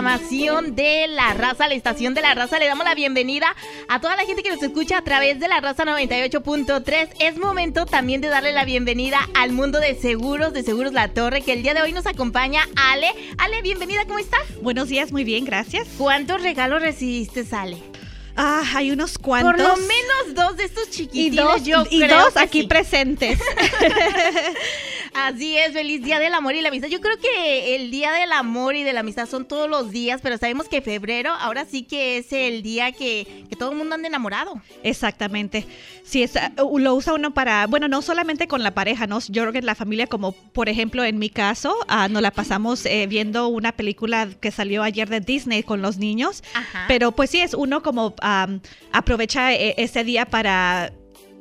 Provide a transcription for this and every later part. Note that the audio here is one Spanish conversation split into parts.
programación de La Raza, la estación de La Raza. Le damos la bienvenida a toda la gente que nos escucha a través de La Raza 98.3. Es momento también de darle la bienvenida al mundo de seguros, de Seguros La Torre, que el día de hoy nos acompaña Ale. Ale, bienvenida, ¿cómo estás? Buenos días, muy bien, gracias. ¿Cuántos regalos recibiste, Ale? Ah, hay unos cuantos. Por lo menos dos de estos chiquititos, y dos, yo y creo dos aquí sí. presentes. Así es, feliz Día del Amor y la Amistad. Yo creo que el Día del Amor y de la Amistad son todos los días, pero sabemos que febrero ahora sí que es el día que, que todo el mundo anda enamorado. Exactamente. Sí, es, uh, lo usa uno para, bueno, no solamente con la pareja, ¿no? Yo creo que la familia, como por ejemplo en mi caso, ah, nos la pasamos eh, viendo una película que salió ayer de Disney con los niños. Ajá. Pero pues sí, es uno como aprovecha eh, ese día para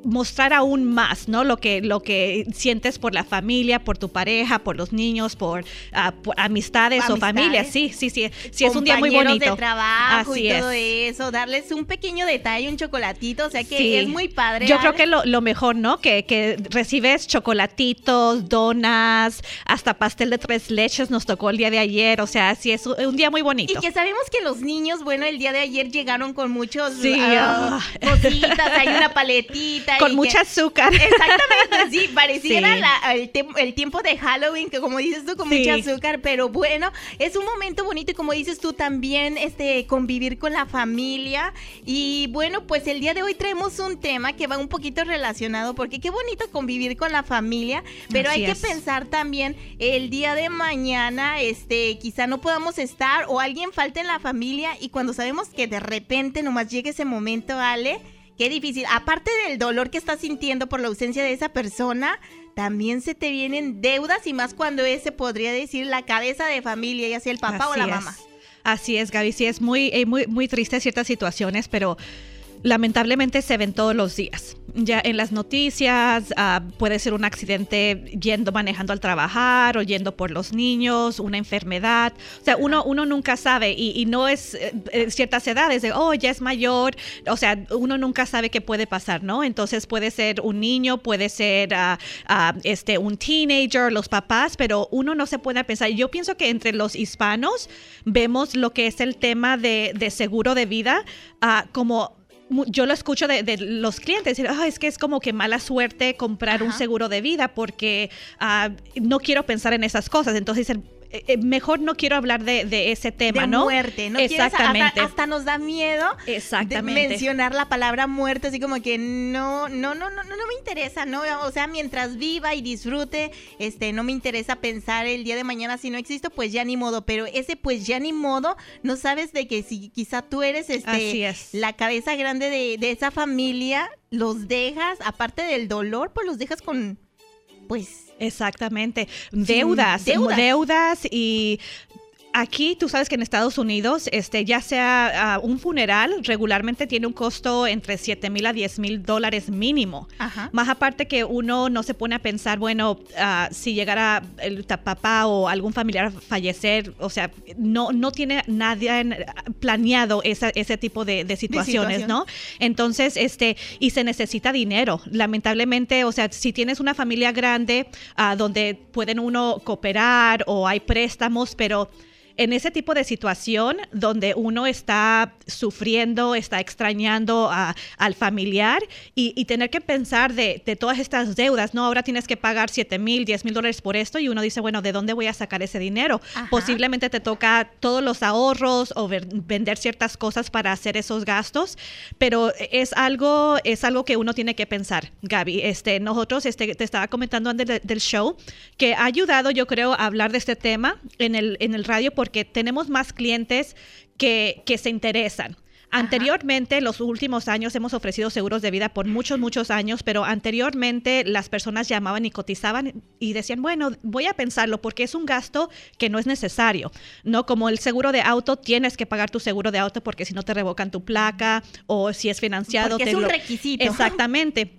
mostrar aún más, ¿no? Lo que, lo que sientes por la familia, por tu pareja, por los niños, por, ah, por amistades, o familia. Sí, sí, sí. Sí, es un día muy bonito. de trabajo Así y todo es. eso, darles un pequeño detalle, un chocolatito, o sea que Sí. es muy padre. Yo creo que lo, lo mejor, ¿no? Que, que recibes chocolatitos, donas, hasta pastel de tres leches nos tocó el día de ayer. O sea, sí, es un día muy Y bonito. que sabemos que los niños, bueno, el día de ayer llegaron con muchos Sí, ah. cositas, hay una paletita. Con que- azúcar. Exactamente, sí, pareciera Sí. la- el, tiempo de Halloween, que como dices tú, con Sí. mucha azúcar, pero bueno, es un momento bonito y como dices tú también, este, convivir con la familia. Y bueno, pues el día de hoy traemos un tema que va un poquito relacionado, porque qué bonito convivir con la familia, pero Así hay que pensar también el día de mañana, este, quizá no podamos estar o alguien falte en la familia y cuando sabemos que de repente nomás llegue ese momento, Ale, qué difícil. Aparte del dolor que estás sintiendo por la ausencia de esa persona, también se te vienen deudas y más cuando ese podría decir la cabeza de familia, ya sea el papá o la es. mamá. Así es, Gaby. Sí, es muy, eh, muy, muy triste ciertas situaciones, pero lamentablemente se ven todos los días. Ya en las noticias ah, puede ser un accidente yendo manejando al trabajar o yendo por los niños, una enfermedad. O sea, uno, uno nunca sabe y, no es eh, eh, ciertas edades de, oh, ya es mayor. O sea, uno nunca sabe qué puede pasar, ¿no? Entonces puede ser un niño, puede ser ah, ah, este, un teenager, los papás, pero uno no se puede pensar. Yo pienso que entre los hispanos vemos lo que es el tema de, de seguro de vida como yo lo escucho de, de los clientes, decir, "Ah, es que es como que mala suerte comprar un seguro de vida porque ah, no quiero pensar en esas cosas. Entonces dicen, "Eh, eh, mejor no quiero hablar de, de ese tema, de ¿no? muerte, ¿no? hasta- Exactamente. Hasta, nos da miedo Exactamente. de mencionar la palabra muerte, así como que no, no, no, no, no, no me interesa, ¿no? O sea, mientras viva y disfrute, este, no me interesa pensar el día de mañana si no existo, pues ya ni modo, pero ese pues ya ni modo, no sabes de que si quizá tú eres este Así es. la cabeza grande de, de esa familia, los dejas, aparte del dolor, pues los dejas con, pues, Exactamente. Deudas, deudas. deudas y aquí tú sabes que en Estados Unidos, este, ya sea ah, un funeral, regularmente tiene un costo entre 7 mil a 10 mil dólares mínimo. ajá. Más aparte que uno no se pone a pensar, bueno, ah, si llegara el papá o algún familiar a fallecer, o sea, no, no tiene nadie planeado esa- ese tipo de, de situaciones, situación. ¿no? Entonces, este, y se necesita dinero. Lamentablemente, o sea, si tienes una familia grande ah, donde pueden uno cooperar o hay préstamos, pero en ese tipo de situación donde uno está sufriendo, está extrañando a- al familiar y, y tener que pensar de, de todas estas deudas, ¿no? Ahora tienes que pagar 7 mil, 10 mil dólares por esto y uno dice, bueno, ¿de dónde voy a sacar ese dinero? Ajá. Posiblemente te toca todos los ahorros o ver- vender ciertas cosas para hacer esos gastos, pero es algo, es algo que uno tiene que pensar, Gaby. Este, nosotros, este, te estaba comentando antes de- del show, que ha ayudado, yo creo, a hablar de este tema en el, en el radio porque tenemos más clientes que, que se interesan. Anteriormente, los últimos años hemos ofrecido seguros de vida por muchos, muchos años, pero anteriormente las personas llamaban y cotizaban y decían, bueno, voy a pensarlo porque es un gasto que no es necesario, ¿no? Como el seguro de auto, tienes que pagar tu seguro de auto porque si no te revocan tu placa o si es financiado. Porque te es un lo- requisito. Exactamente.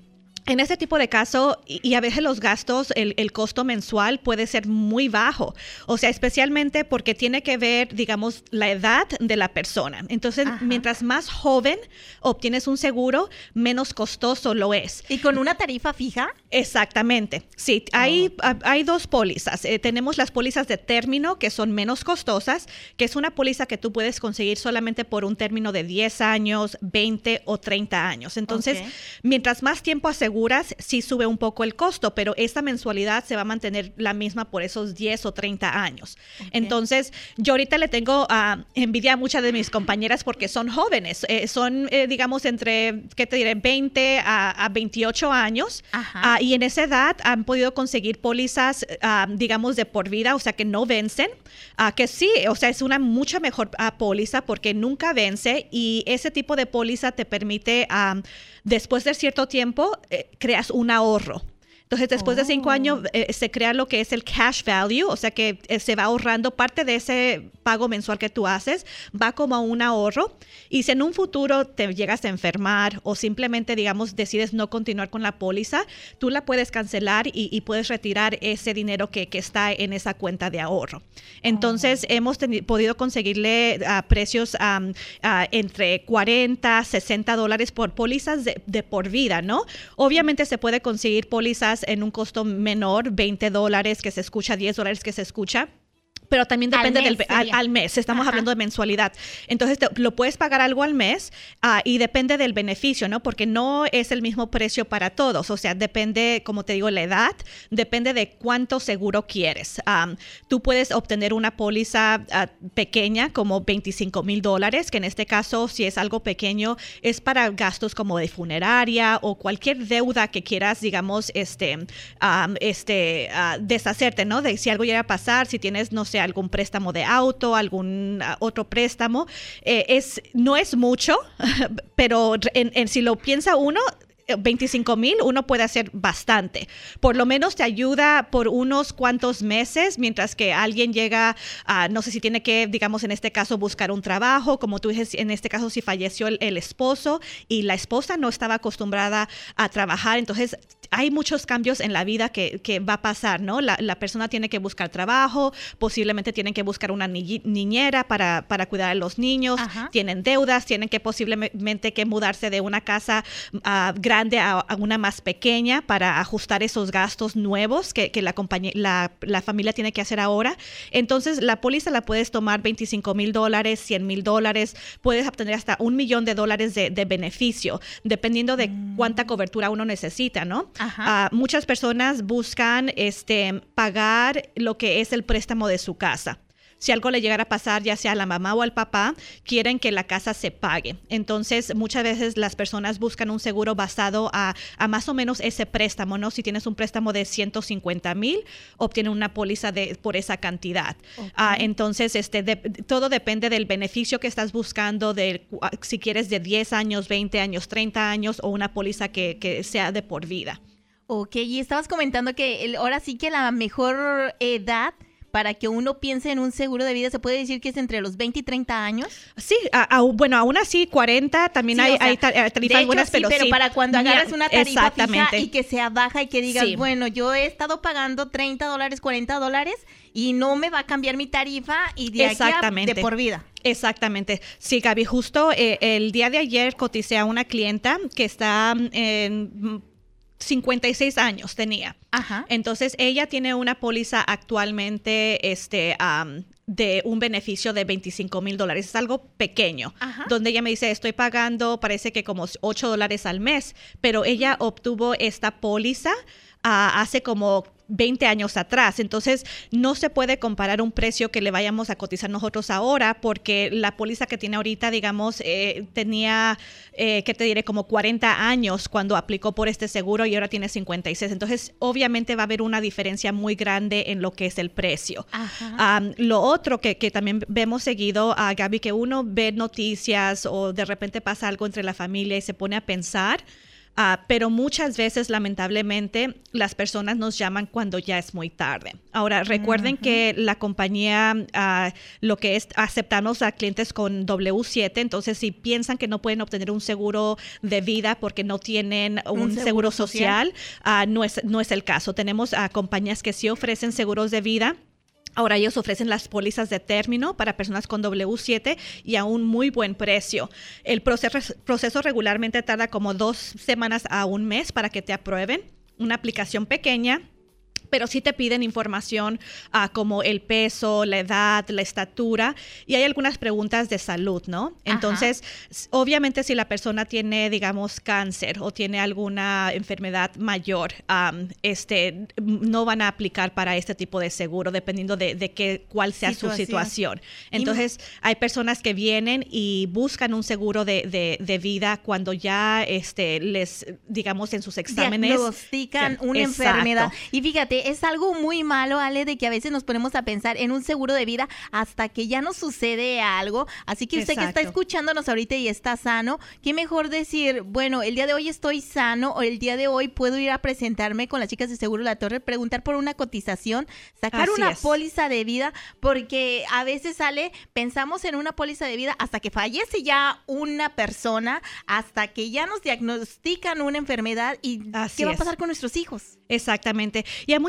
En este tipo de caso, y, a veces los gastos, el, el, costo mensual puede ser muy bajo. O sea, especialmente porque tiene que ver, digamos, la edad de la persona. Entonces, mientras más joven obtienes un seguro, menos costoso lo es. ¿Y con una tarifa fija? Exactamente. Sí, hay, hay dos pólizas. Eh, tenemos las pólizas de término, que son menos costosas, que es una póliza que tú puedes conseguir solamente por un término de 10 años, 20 o 30 años. Entonces, mientras más tiempo aseguras, sí sube un poco el costo, pero esta mensualidad se va a mantener la misma por esos 10 o 30 años. Entonces, yo ahorita le tengo uh, envidia a muchas de mis compañeras porque son jóvenes, eh, son, eh, digamos, entre, ¿qué te diré?, 20 a, 28 años. Uh, y en esa edad han podido conseguir pólizas, uh, digamos, de por vida, o sea, que no vencen, que sí, o sea, es una mucha mejor póliza porque nunca vence y ese tipo de póliza te permite después de cierto tiempo, eh, creas un ahorro. Entonces, después de cinco años, oh. eh, se crea lo que es el cash value, o sea que eh, se va ahorrando parte de ese pago mensual que tú haces, va como a un ahorro. Y si en un futuro te llegas a enfermar o simplemente, digamos, decides no continuar con la póliza, tú la puedes cancelar y, puedes retirar ese dinero que, está en esa cuenta de ahorro. Entonces, oh. hemos podido conseguirle a precios entre 40, 60 dólares por pólizas de, de por vida, ¿no? Obviamente se puede conseguir pólizas en un costo menor, 20 dólares que se escucha, 10 dólares que se escucha pero también depende del al, mes, estamos hablando de mensualidad. Entonces lo puedes pagar algo al mes ah, y depende del beneficio, ¿no? Porque no es el mismo precio para todos, o sea, depende, como te digo, la edad, depende de cuánto seguro quieres. tú puedes obtener una póliza ah, pequeña como 25 mil dólares, que en este caso, si es algo pequeño, es para gastos como de funeraria o cualquier deuda que quieras, digamos, este, este, ah, deshacerte, ¿no? De si algo llega a pasar, si tienes, no sé, algún préstamo de auto, algún ah, otro préstamo. Eh, es, no es mucho, pero en, si lo piensa uno, 25 mil, uno puede hacer bastante. Por lo menos te ayuda por unos cuantos meses, mientras que alguien llega a, no sé si tiene que, digamos, en este caso, buscar un trabajo, como tú dices, en este caso, si falleció el, el esposo y la esposa no estaba acostumbrada a trabajar, entonces hay muchos cambios en la vida que, que va a pasar, ¿no? La, la, persona tiene que buscar trabajo, posiblemente tienen que buscar una niñera para, para cuidar a los niños, tienen deudas, tienen que posiblemente que mudarse de una casa uh, grande a, una más pequeña para ajustar esos gastos nuevos que, la, compañía, la, familia tiene que hacer ahora. Entonces, la póliza la puedes tomar 25 mil dólares, 100 mil dólares, puedes obtener hasta un millón de dólares de, beneficio, dependiendo de cuánta mm. cobertura uno necesita, ¿no? Ah, muchas personas buscan este, pagar lo que es el préstamo de su casa si algo le llegara a pasar, ya sea a la mamá o al papá, quieren que la casa se pague. Entonces, muchas veces las personas buscan un seguro basado a, más o menos ese préstamo, ¿no? Si tienes un préstamo de 150 mil, obtienen una póliza de, por esa cantidad. Ah, entonces, este, todo depende del beneficio que estás buscando, de, si quieres de 10 años, 20 años, 30 años o una póliza que, que sea de por vida. Ok, y estabas comentando que ahora sí que la mejor edad para que uno piense en un seguro de vida, ¿se puede decir que es entre los 20 y 30 años? Sí, bueno, aún así 40, también hay, hay, tarifas buenas, pero, pero para cuando agarras una tarifa fija y que sea baja y que digas, bueno, yo he estado pagando 30 dólares, 40 dólares y no me va a cambiar mi tarifa y de Exactamente. de por vida. Exactamente. Sí, Gaby, justo eh, el día de ayer coticé a una clienta que está en 56 años tenía. Ajá. Entonces ella tiene una póliza actualmente este, de un beneficio de 25 mil dólares. Es algo pequeño, donde ella me dice, estoy pagando, parece que como 8 dólares al mes, pero ella obtuvo esta póliza ah, hace como 20 años atrás. Entonces, no se puede comparar un precio que le vayamos a cotizar nosotros ahora porque la póliza que tiene ahorita, digamos, eh, tenía, eh, ¿qué te diré? Como 40 años cuando aplicó por este seguro y ahora tiene 56. Entonces, obviamente va a haber una diferencia muy grande en lo que es el precio. lo otro que, que, también vemos seguido, a Gaby, que uno ve noticias o de repente pasa algo entre la familia y se pone a pensar Ah, pero muchas veces, lamentablemente, las personas nos llaman cuando ya es muy tarde. Ahora, recuerden que la compañía, ah, lo que es, aceptamos a clientes con W7, entonces si piensan que no pueden obtener un seguro de vida porque no tienen un, seguro, social, ah, no, es, no es el caso. Tenemos a compañías que sí ofrecen seguros de vida Ahora ellos ofrecen las pólizas de término para personas con W7 y a un muy buen precio. El proceso, proceso regularmente tarda como dos semanas a un mes para que te aprueben. Una aplicación pequeña pero sí te piden información ah, como el peso, la edad, la estatura y hay algunas preguntas de salud, ¿no? Entonces, obviamente si la persona tiene, digamos, cáncer o tiene alguna enfermedad mayor, este, no van a aplicar para este tipo de seguro dependiendo de, de qué, cuál sea su situación. Entonces, hay personas que vienen y buscan un seguro de, de, vida cuando ya este, les, digamos, en sus exámenes. Diagnostican una enfermedad. Y fíjate, es algo muy malo, Ale, de que a veces nos ponemos a pensar en un seguro de vida hasta que ya nos sucede algo. Así que usted que está escuchándonos ahorita y está sano, qué mejor decir, bueno, el día de hoy estoy sano o el día de hoy puedo ir a presentarme con las chicas de Seguro La Torre, preguntar por una cotización, sacar una póliza de vida, porque a veces sale, pensamos en una póliza de vida hasta que fallece ya una persona, hasta que ya nos diagnostican una enfermedad y qué va a pasar con nuestros hijos. Exactamente. Y no,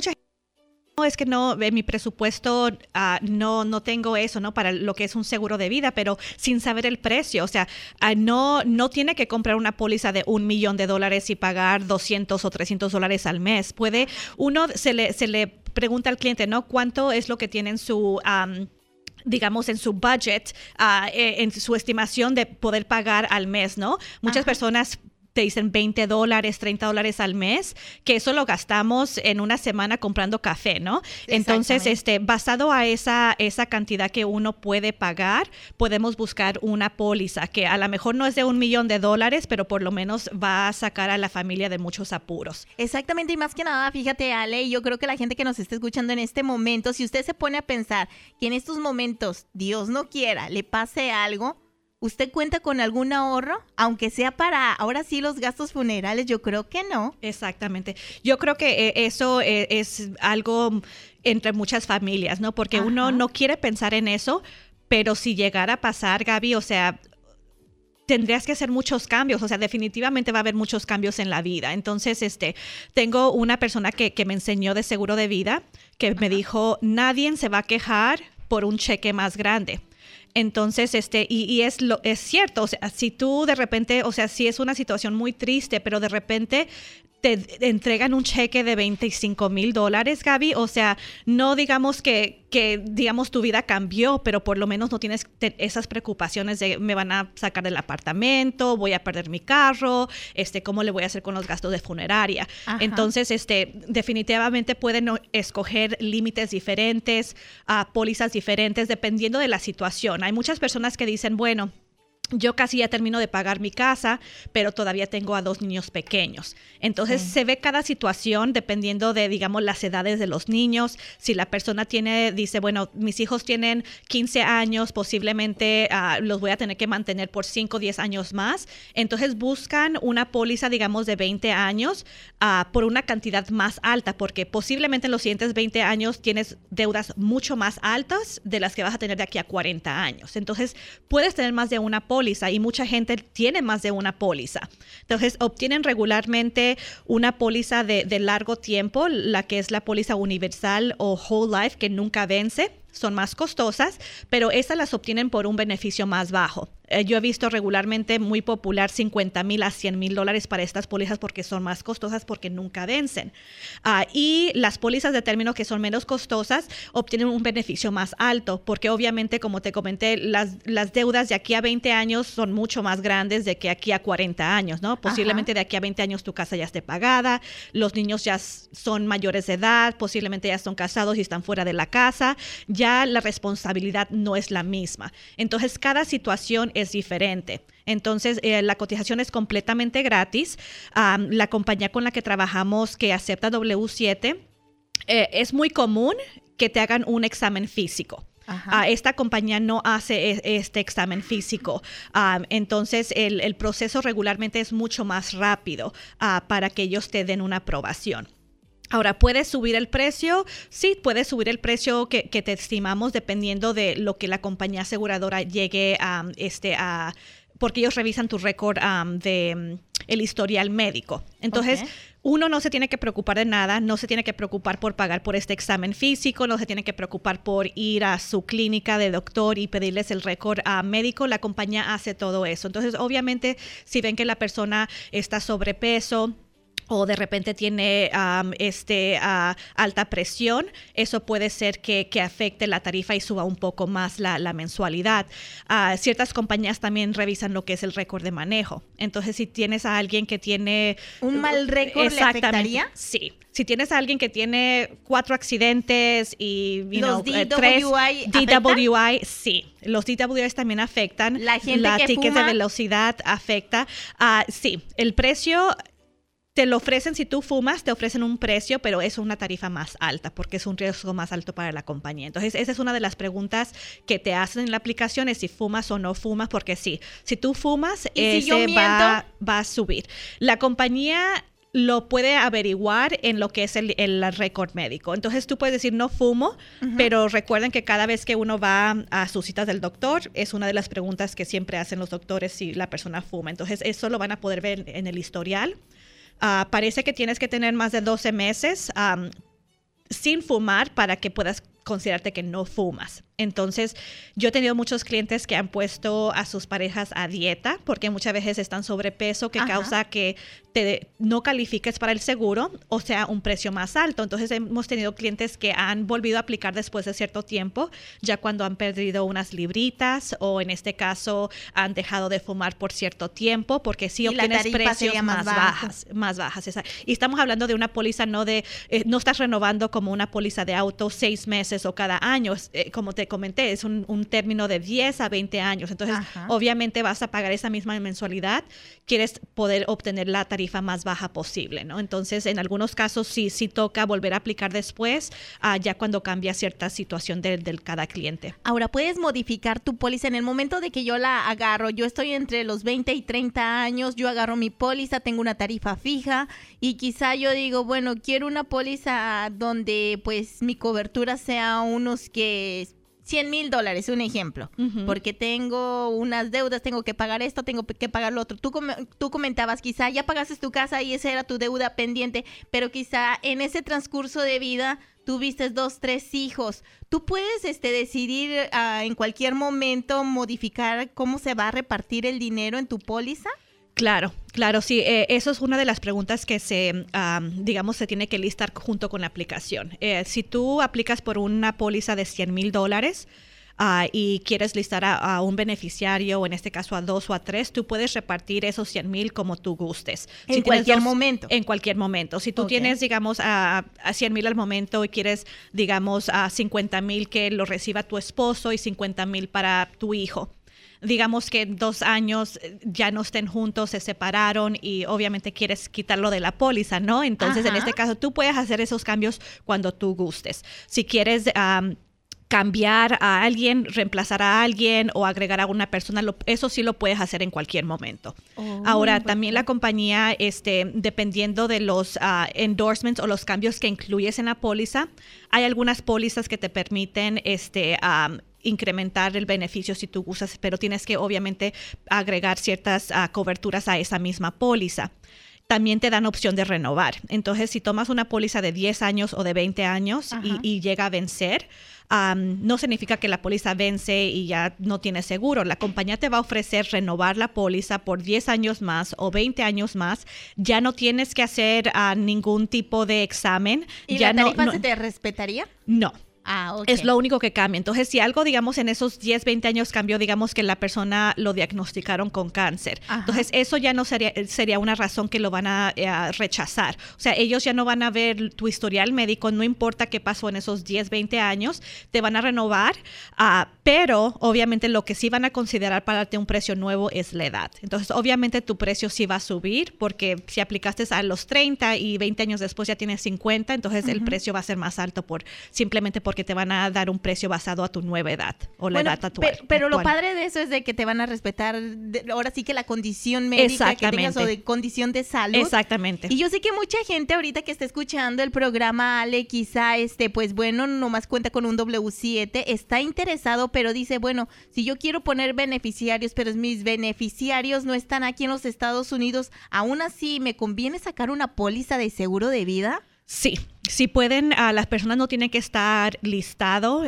es que no, en mi presupuesto ah, no, no tengo eso, ¿no? Para lo que es un seguro de vida, pero sin saber el precio. O sea, ah, no, no tiene que comprar una póliza de un millón de dólares y pagar 200 o 300 dólares al mes. Puede, uno se le, se le pregunta al cliente, ¿no? ¿Cuánto es lo que tiene en su digamos, en su budget, ah, e, en su estimación de poder pagar al mes, ¿no? Muchas personas te dicen 20 dólares, 30 dólares al mes, que eso lo gastamos en una semana comprando café, ¿no? Entonces, este, basado a esa, esa cantidad que uno puede pagar, podemos buscar una póliza que a lo mejor no es de un millón de dólares, pero por lo menos va a sacar a la familia de muchos apuros. Exactamente, y más que nada, fíjate, Ale, yo creo que la gente que nos está escuchando en este momento, si usted se pone a pensar que en estos momentos, Dios no quiera, le pase algo, ¿Usted cuenta con algún ahorro? Aunque sea para ahora sí los gastos funerales, yo creo que no. Exactamente. Yo creo que eh, eso eh, es algo entre muchas familias, ¿no? Porque uno no quiere pensar en eso, pero si llegara a pasar, Gaby, o sea, tendrías que hacer muchos cambios, o sea, definitivamente va a haber muchos cambios en la vida. Entonces, este, tengo una persona que, que me enseñó de seguro de vida que me dijo, nadie se va a quejar por un cheque más grande. Entonces, este, y, es lo, es cierto, o sea, si tú de repente, o sea, si es una situación muy triste, pero de repente te entregan un cheque de 25 mil dólares, Gaby. O sea, no digamos que, que, digamos, tu vida cambió, pero por lo menos no tienes esas preocupaciones de me van a sacar del apartamento, voy a perder mi carro, este, cómo le voy a hacer con los gastos de funeraria. Entonces, este, definitivamente pueden escoger límites diferentes, uh, pólizas diferentes, dependiendo de la situación. Hay muchas personas que dicen, bueno, yo casi ya termino de pagar mi casa, pero todavía tengo a dos niños pequeños. Entonces se ve cada situación dependiendo de, digamos, las edades de los niños. Si la persona tiene, dice, bueno, mis hijos tienen 15 años, posiblemente ah, los voy a tener que mantener por 5 o 10 años más. Entonces buscan una póliza, digamos, de 20 años ah, por una cantidad más alta, porque posiblemente en los siguientes 20 años tienes deudas mucho más altas de las que vas a tener de aquí a 40 años. Entonces puedes tener más de una póliza y mucha gente tiene más de una póliza. Entonces, obtienen regularmente una póliza de, de largo tiempo, la que es la póliza universal o whole life que nunca vence son más costosas, pero esas las obtienen por un beneficio más bajo. Eh, yo he visto regularmente muy popular 50 mil a 100 mil dólares para estas pólizas porque son más costosas porque nunca vencen. Ah, y las pólizas de término que son menos costosas obtienen un beneficio más alto porque obviamente, como te comenté, las, las deudas de aquí a 20 años son mucho más grandes de que aquí a 40 años, ¿no? Posiblemente de aquí a 20 años tu casa ya esté pagada, los niños ya son mayores de edad, posiblemente ya son casados y están fuera de la casa ya la responsabilidad no es la misma. Entonces, cada situación es diferente. Entonces, eh, la cotización es completamente gratis. la compañía con la que trabajamos que acepta W7 eh, es muy común que te hagan un examen físico. Ah, esta compañía no hace e, este examen físico. Entonces, el, el, proceso regularmente es mucho más rápido ah, para que ellos te den una aprobación. Ahora, ¿puedes subir el precio? Sí, puedes subir el precio que, te estimamos dependiendo de lo que la compañía aseguradora llegue a, este, a porque ellos revisan tu récord de mm, el historial médico. Entonces, uno no se tiene que preocupar de nada, no se tiene que preocupar por pagar por este examen físico, no se tiene que preocupar por ir a su clínica de doctor y pedirles el récord médico. La compañía hace todo eso. Entonces, obviamente, si ven que la persona está sobrepeso, o de repente tiene este, alta presión, eso puede ser que, afecte la tarifa y suba un poco más la, mensualidad. Ah, ciertas compañías también revisan lo que es el récord de manejo. Entonces, si tienes a alguien que tiene... ¿Un mal récord le afectaría? Sí. Si tienes a alguien que tiene cuatro accidentes y los eh, tres DWI, sí. Los DWI también afectan. La gente la ticket de velocidad afecta. Ah, sí, el precio te lo ofrecen, si tú fumas, te ofrecen un precio, pero es una tarifa más alta porque es un riesgo más alto para la compañía. Entonces, esa es una de las preguntas que te hacen en la aplicación, es si fumas o no fumas, porque sí, si tú fumas, ese va, va, a subir. La compañía lo puede averiguar en lo que es el, el récord médico. Entonces tú puedes decir no fumo, pero recuerden que cada vez que uno va a sus citas del doctor, es una de las preguntas que siempre hacen los doctores si la persona fuma. Entonces eso lo van a poder ver en el historial. Ah, parece que tienes que tener más de 12 meses sin fumar para que puedas considerarte que no fumas. Entonces, yo he tenido muchos clientes que han puesto a sus parejas a dieta porque muchas veces están sobrepeso que causa que te no califiques para el seguro o sea un precio más alto. Entonces, hemos tenido clientes que han volvido a aplicar después de cierto tiempo, ya cuando han perdido unas libritas o en este caso han dejado de fumar por cierto tiempo porque sí obtienes precios más, bajas, más bajas. Y estamos hablando de una póliza no de eh, no estás renovando como una póliza de auto seis meses o cada año, eh, como te comenté, es un, término de 10 a 20 años. Entonces, obviamente vas a pagar esa misma mensualidad, quieres poder obtener la tarifa más baja posible, ¿no? Entonces, en algunos casos sí, sí toca volver a aplicar después, uh, ya cuando cambia cierta situación del de cada cliente. Ahora, puedes modificar tu póliza en el momento de que yo la agarro. Yo estoy entre los 20 y 30 años, yo agarro mi póliza, tengo una tarifa fija y quizá yo digo, bueno, quiero una póliza donde pues mi cobertura sea unos que 100 mil dólares, un ejemplo, porque tengo unas deudas, tengo que pagar esto, tengo que pagar lo otro. Tú, tú comentabas, quizá ya pagaste tu casa y esa era tu deuda pendiente, pero quizá en ese transcurso de vida tuviste dos, tres hijos. Tú puedes este, decidir ah, en cualquier momento modificar cómo se va a repartir el dinero en tu póliza. Claro, claro, sí. Eh, eso es una de las preguntas que se, digamos, se tiene que listar junto con la aplicación. Eh, si tú aplicas por una póliza de 100 mil dólares, ah, y quieres listar a, un beneficiario, o en este caso a dos o a tres, tú puedes repartir esos 100 mil como tú gustes. En cualquier momento. En cualquier momento. Si tú tienes, digamos, a, a 100 mil al momento y quieres, digamos, a 50 mil que lo reciba tu esposo y 50 mil para tu hijo digamos que dos años eh, ya no estén juntos, se separaron y obviamente quieres quitarlo de la póliza, ¿no? Entonces, en este caso, tú puedes hacer esos cambios cuando tú gustes. Si quieres... cambiar a alguien, reemplazar a alguien o agregar a una persona, eso sí lo puedes hacer en cualquier momento. Oh, Ahora, también la compañía, este, dependiendo de los ah, endorsements o los cambios que incluyes en la póliza, hay algunas pólizas que te permiten este, incrementar el beneficio si tú usas, pero tienes que obviamente agregar ciertas ah, coberturas a esa misma póliza. También te dan opción de renovar. Entonces, si tomas una póliza de 10 años o de 20 años y, llega a vencer, no significa que la póliza vence y ya no tiene seguro. La compañía te va a ofrecer renovar la póliza por 10 años más o 20 años más. Ya no tienes que hacer ah, ningún tipo de examen. ¿Y ya la tarifa se te respetaría? No, Ah, es lo único que cambia. Entonces, si algo, digamos, en esos 10, 20 años cambió, digamos que la persona lo diagnosticaron con cáncer. Entonces, eso ya no sería, sería una razón que lo van eh, a, rechazar. O sea, ellos ya no van a ver tu historial médico, no importa qué pasó en esos 10, 20 años, te van a renovar, uh, pero obviamente lo que sí van a considerar para darte un precio nuevo es la edad. Entonces, obviamente tu precio sí va a subir porque si aplicaste a los 30 y 20 años después ya tienes 50, entonces el precio va a ser más alto por simplemente porque porque te van a dar un precio basado a tu nueva edad o la edad actual. Pero, pero lo padre de eso es de que te van a respetar ahora sí que la condición médica que tengas o de condición de salud. Exactamente. Y yo sé que mucha gente ahorita que está escuchando el programa Ale, quizá este, pues bueno, nomás cuenta con un W7, está interesado, pero dice, bueno, si yo quiero poner beneficiarios, pero mis beneficiarios no están aquí en los Estados Unidos, aún así me conviene sacar una póliza de seguro de vida. Sí, si pueden, uh, las personas no tienen que estar listado,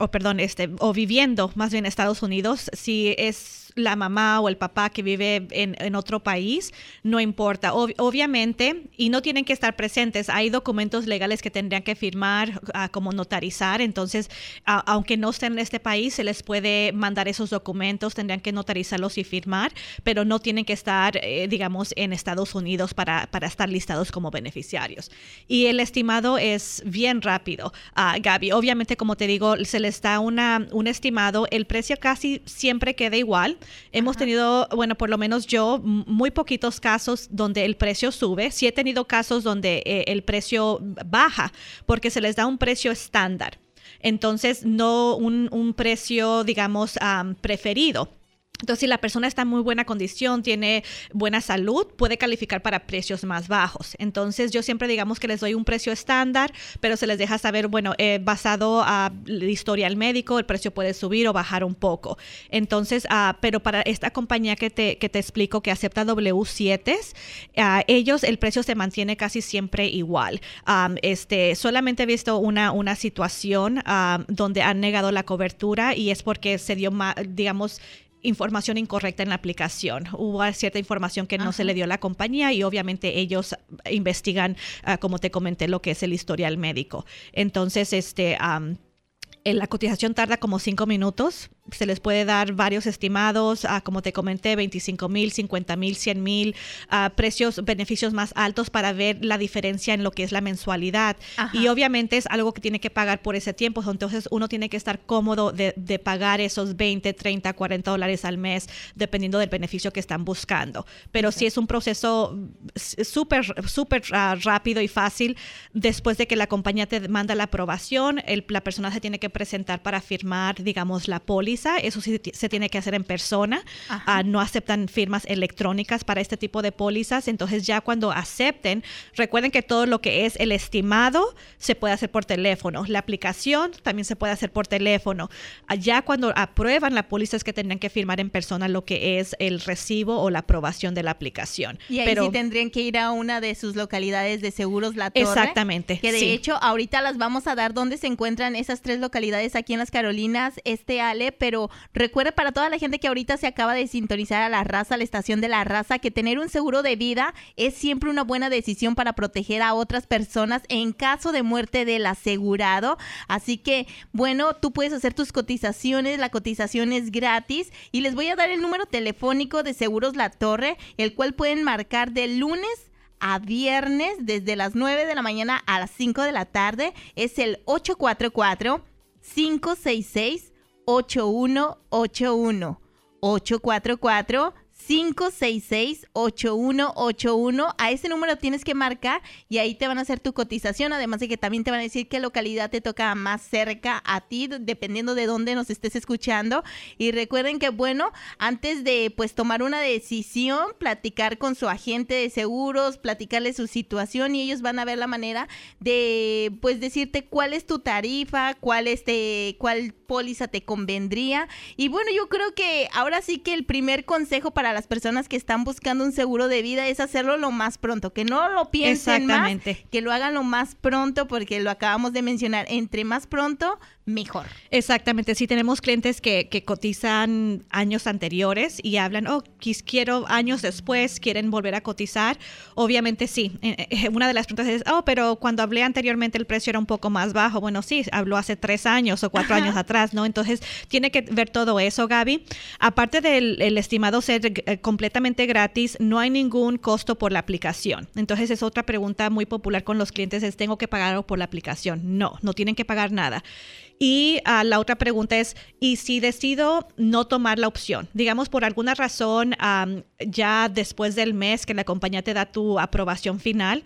o perdón, este, o viviendo más bien en Estados Unidos. Si es la mamá o el papá que vive en, otro país, no importa. obviamente, y no tienen que estar presentes, hay documentos legales que tendrían que firmar uh, como notarizar, entonces, aunque no estén en este país, se les puede mandar esos documentos, tendrían que notarizarlos y firmar, pero no tienen que estar, eh, digamos, en Estados Unidos para, para, estar listados como beneficiarios. Y el estimado es bien rápido, uh, Gaby. Obviamente, como te digo, se les da una, un estimado, el precio casi siempre queda igual. Hemos tenido, bueno, por lo menos yo, muy poquitos casos donde el precio sube. Sí he tenido casos donde eh, el precio baja porque se les da un precio estándar. Entonces, no un, precio, digamos, preferido. Entonces, si la persona está en muy buena condición, tiene buena salud, puede calificar para precios más bajos. Entonces, yo siempre digamos que les doy un precio estándar, pero se les deja saber, bueno, eh, basado a la historial médico, el precio puede subir o bajar un poco. Entonces, ah, pero para esta compañía que te, que te explico que acepta W7, ah, ellos el precio se mantiene casi siempre igual. este, solamente he visto una, una situación donde han negado la cobertura y es porque se dio, digamos, información incorrecta en la aplicación. Hubo cierta información que no se le dio a la compañía y obviamente ellos investigan, ah, como te comenté, lo que es el historial médico. Entonces, este... la cotización tarda como cinco minutos se les puede dar varios estimados, a, como te comenté, 25 mil, 50 mil, 100 mil, precios, beneficios más altos para ver la diferencia en lo que es la mensualidad. Y obviamente es algo que tiene que pagar por ese tiempo, entonces uno tiene que estar cómodo de, pagar esos 20, 30, 40 dólares al mes, dependiendo del beneficio que están buscando. Pero si sí es un proceso súper, súper ah, rápido y fácil. Después de que la compañía te manda la aprobación, la persona se tiene que presentar para firmar, digamos, la póliza eso sí se tiene que hacer en persona. Ah, no aceptan firmas electrónicas para este tipo de pólizas. Entonces ya cuando acepten, recuerden que todo lo que es el estimado se puede hacer por teléfono. La aplicación también se puede hacer por teléfono. Ya cuando aprueban la póliza es que tendrían que firmar en persona lo que es el recibo o la aprobación de la aplicación. Y ahí sí tendrían que ir a una de sus localidades de seguros La Torre. Exactamente. Que de hecho ahorita las vamos a dar donde se encuentran esas tres localidades aquí en las Carolinas. Este Ale pero recuerde para toda la gente que ahorita se acaba de sintonizar a la raza, a la estación de la raza, que tener un seguro de vida es siempre una buena decisión para proteger a otras personas en caso de muerte del asegurado. Así que, bueno, tú puedes hacer tus cotizaciones, la cotización es gratis y les voy a dar el número telefónico de Seguros La Torre, el cual pueden marcar de lunes a viernes desde las 9 de la mañana a las 5 de la tarde. Es el 844 566 8181 844 566-8181. A ese número tienes que marcar y ahí te van a hacer tu cotización, además de que también te van a decir qué localidad te toca más cerca a ti, dependiendo de dónde nos estés escuchando. Y recuerden que, bueno, antes de pues tomar una decisión, platicar con su agente de seguros, platicarle su situación y ellos van a ver la manera de pues decirte cuál es tu tarifa, cuál este, cuál póliza te convendría. Y bueno, yo creo que ahora sí que el primer consejo para las personas que están buscando un seguro de vida es hacerlo lo más pronto, que no lo piensen más, que lo hagan lo más pronto porque lo acabamos de mencionar, entre más pronto mejor. Exactamente, si tenemos clientes que, que, cotizan años anteriores y hablan, oh, quiero años después, quieren volver a cotizar, obviamente sí. Eh, eh, una de las preguntas es, oh, pero cuando hablé anteriormente el precio era un poco más bajo. Bueno, sí, habló hace tres años o cuatro años atrás, ¿no? Entonces, tiene que ver todo eso, Gaby. Aparte del estimado ser eh, completamente gratis, no hay ningún costo por la aplicación. Entonces, es otra pregunta muy popular con los clientes, es, ¿tengo que pagar por la aplicación? No, no tienen que pagar nada. Y ah, la otra pregunta es, ¿y si decido no tomar la opción? Digamos, por alguna razón, ya después del mes que la compañía te da tu aprobación final,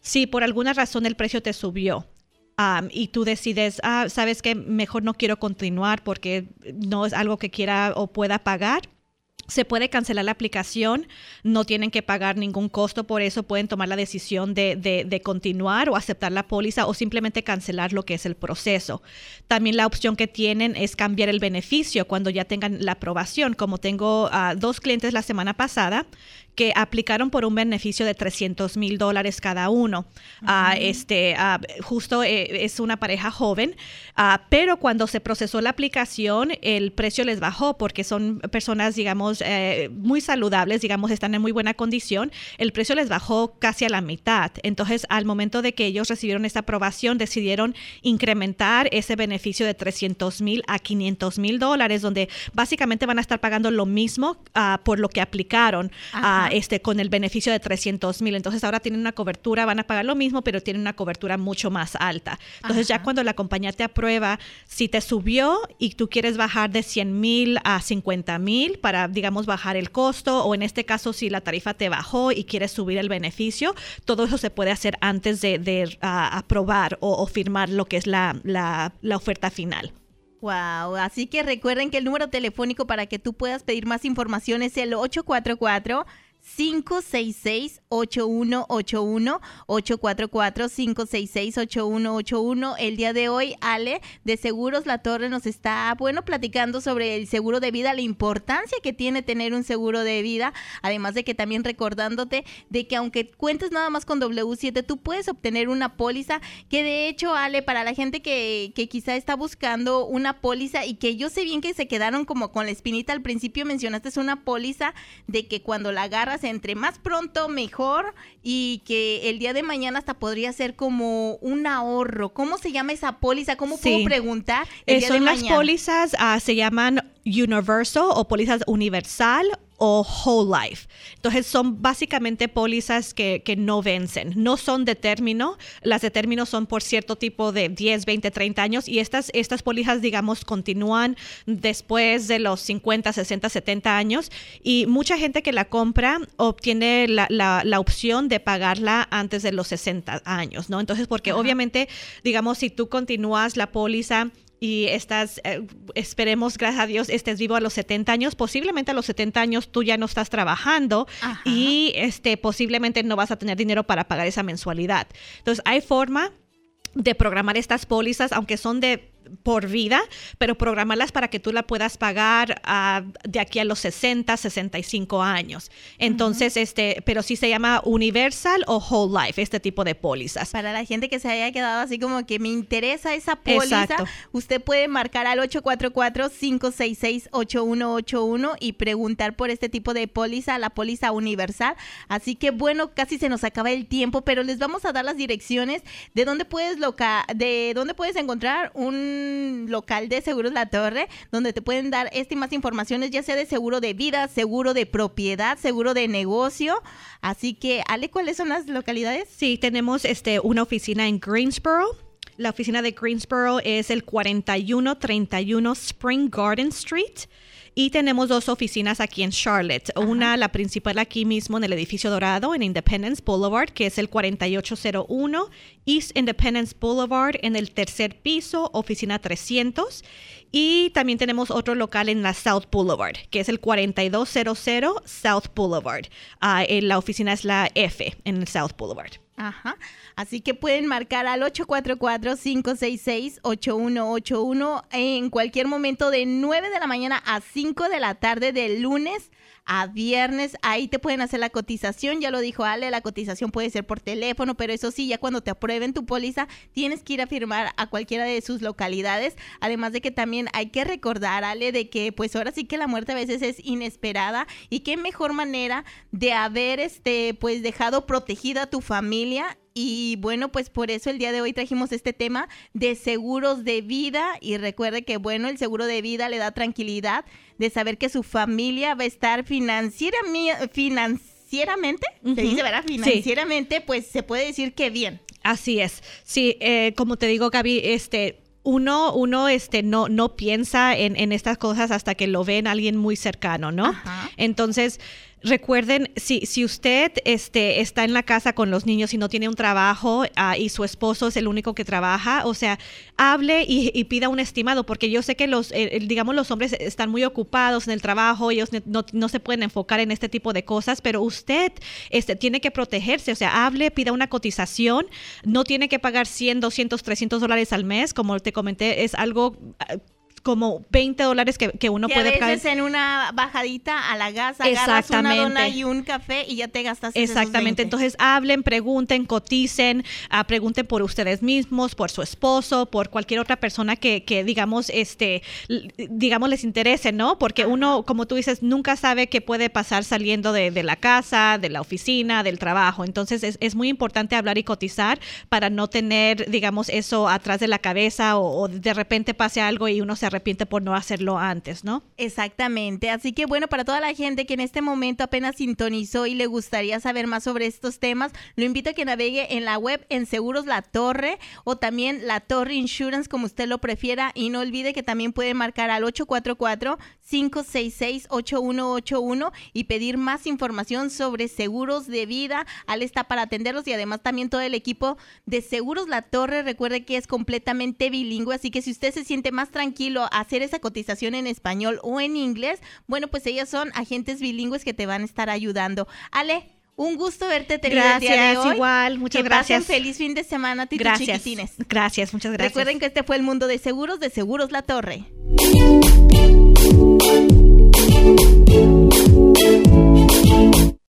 si por alguna razón el precio te subió, um, y tú decides, ah, sabes que mejor no quiero continuar porque no es algo que quiera o pueda pagar se puede cancelar la aplicación, no tienen que pagar ningún costo, por eso pueden tomar la decisión de, continuar o aceptar la póliza o simplemente cancelar lo que es el proceso. También la opción que tienen es cambiar el beneficio cuando ya tengan la aprobación. Como tengo a dos clientes la semana pasada que aplicaron por un beneficio de 300 mil dólares cada uno. Ah, este, ah, justo eh, es una pareja joven, ah, pero cuando se procesó la aplicación, el precio les bajó porque son personas, digamos, eh, muy saludables, digamos, están en muy buena condición. El precio les bajó casi a la mitad. Entonces, al momento de que ellos recibieron esta aprobación, decidieron incrementar ese beneficio de 300 mil a 500 mil dólares, donde básicamente van a estar pagando lo mismo por lo que aplicaron este, con el beneficio de 300 mil. Entonces ahora tienen una cobertura, van a pagar lo mismo, pero tienen una cobertura mucho más alta. Entonces ya cuando la compañía te aprueba, si te subió y tú quieres bajar de 100 mil a 50 mil para, digamos, bajar el costo, o en este caso si la tarifa te bajó y quieres subir el beneficio, todo eso se puede hacer antes de, ah, aprobar o, firmar lo que es la, la, la oferta final. Wow, así que recuerden que el número telefónico para que tú puedas pedir más información es el 844 566-8181, 844-566-8181. El día de hoy, Ale de Seguros La Torre nos está, bueno, platicando sobre el seguro de vida, la importancia que tiene tener un seguro de vida, además de que también recordándote de que aunque cuentes nada más con W7, tú puedes obtener una póliza que de hecho, Ale, para la gente que, que quizá está buscando una póliza y que yo sé bien que se quedaron como con la espinita al principio, mencionaste es una póliza de que cuando la agarras entre más pronto mejor y que el día de mañana hasta podría ser como un ahorro. ¿Cómo se llama esa póliza? ¿Cómo puedo preguntar? El Son las pólizas, ah, se llaman Universal o pólizas universal o Whole Life. Entonces son básicamente pólizas que, no vencen, no son de término, las de término son por cierto tipo de 10, 20, 30 años. Y estas, estas pólizas digamos continúan después de los 50, 60, 70 años. Y mucha gente que la compra obtiene la, la, opción de pagarla antes de los 60 años, ¿no? Entonces porque obviamente digamos si tú continúas la póliza y estás, eh, esperemos, gracias a Dios, estés vivo a los 70 años, posiblemente a los 70 años tú ya no estás trabajando y este, posiblemente no vas a tener dinero para pagar esa mensualidad. Entonces, hay forma de programar estas pólizas, aunque son de por vida, pero programarlas para que tú la puedas pagar ah, de aquí a los 60, 65 años. Entonces, este, pero sí se llama Universal o Whole Life, este tipo de pólizas. Para la gente que se haya quedado así como que me interesa esa póliza, usted puede marcar al 844-566-8181 y preguntar por este tipo de póliza, la póliza universal. Así que bueno, casi se nos acaba el tiempo, pero les vamos a dar las direcciones de dónde puedes loca de dónde puedes encontrar un local de Seguros La Torre, donde te pueden dar este más informaciones, ya sea de seguro de vida, seguro de propiedad, seguro de negocio. Así que, Ale, ¿cuáles son las localidades? Sí, tenemos este, una oficina en Greensboro. La oficina de Greensboro es el 4131 Spring Garden Street. Y tenemos dos oficinas aquí en Charlotte. Una, la principal aquí mismo en el edificio dorado en Independence Boulevard, que es el 4801 East Independence Boulevard en el tercer piso, oficina 300. Y también tenemos otro local en la South Boulevard, que es el 4200 South Boulevard. Ah, la oficina es la F en el South Boulevard. Ajá. Así que pueden marcar al 844-566-8181 en cualquier momento de 9 de la mañana a 5 de la tarde del lunes a viernes. Ahí te pueden hacer la cotización. Ya lo dijo Ale, la cotización puede ser por teléfono, pero eso sí, ya cuando te aprueben tu póliza, tienes que ir a firmar a cualquiera de sus localidades. Además de que también hay que recordar, Ale, de que pues ahora sí que la muerte a veces es inesperada y qué mejor manera de haber este pues dejado protegida a tu familia y bueno, pues por eso el día de hoy trajimos este tema de seguros de vida y recuerde que bueno, el seguro de vida le da tranquilidad de saber que su familia va a estar financiera, financieramente, se dice, ¿verdad? Financieramente, pues se puede decir que bien. Así es. Sí, eh, como te digo, Gaby, este, uno, uno este, no, no piensa en, en, estas cosas hasta que lo ve en alguien muy cercano, ¿no? Entonces, recuerden, si, si usted este, está en la casa con los niños y no tiene un trabajo ah, y su esposo es el único que trabaja, o sea, hable y, pida un estimado, porque yo sé que los, eh, digamos, los hombres están muy ocupados en el trabajo, ellos no, no, se pueden enfocar en este tipo de cosas, pero usted este, tiene que protegerse, o sea, hable, pida una cotización, no tiene que pagar 100, 200, 300 dólares al mes, como te comenté, es algo ah, como 20 dólares que, que uno puede pagar. en una bajadita a la gas agarras una dona y un café y ya te gastas Exactamente. Entonces hablen, pregunten, coticen, uh, pregunten por ustedes mismos, por su esposo, por cualquier otra persona que, que digamos, este, digamos, les interese, ¿no? Porque uno, como tú dices, nunca sabe qué puede pasar saliendo de, de la casa, de la oficina, del trabajo. Entonces es, es, muy importante hablar y cotizar para no tener, digamos, eso atrás de la cabeza o, o de repente pase algo y uno se arrepiente por no hacerlo antes, ¿no? Exactamente. Así que bueno, para toda la gente que en este momento apenas sintonizó y le gustaría saber más sobre estos temas, lo invito a que navegue en la web en Seguros La Torre o también La Torre Insurance, como usted lo prefiera. Y no olvide que también puede marcar al 844-566-8181 y pedir más información sobre seguros de vida. Al está para atenderlos y además también todo el equipo de Seguros La Torre. Recuerde que es completamente bilingüe, así que si usted se siente más tranquilo, hacer esa cotización en español o en inglés, bueno, pues ellas son agentes bilingües que te van a estar ayudando. Ale, un gusto verte tenido gracias, hoy. igual, muchas que gracias. Pasen feliz fin de semana, ti gracias, chiquitines. Gracias, muchas gracias. Recuerden que este fue el mundo de seguros de Seguros La Torre. Thank you.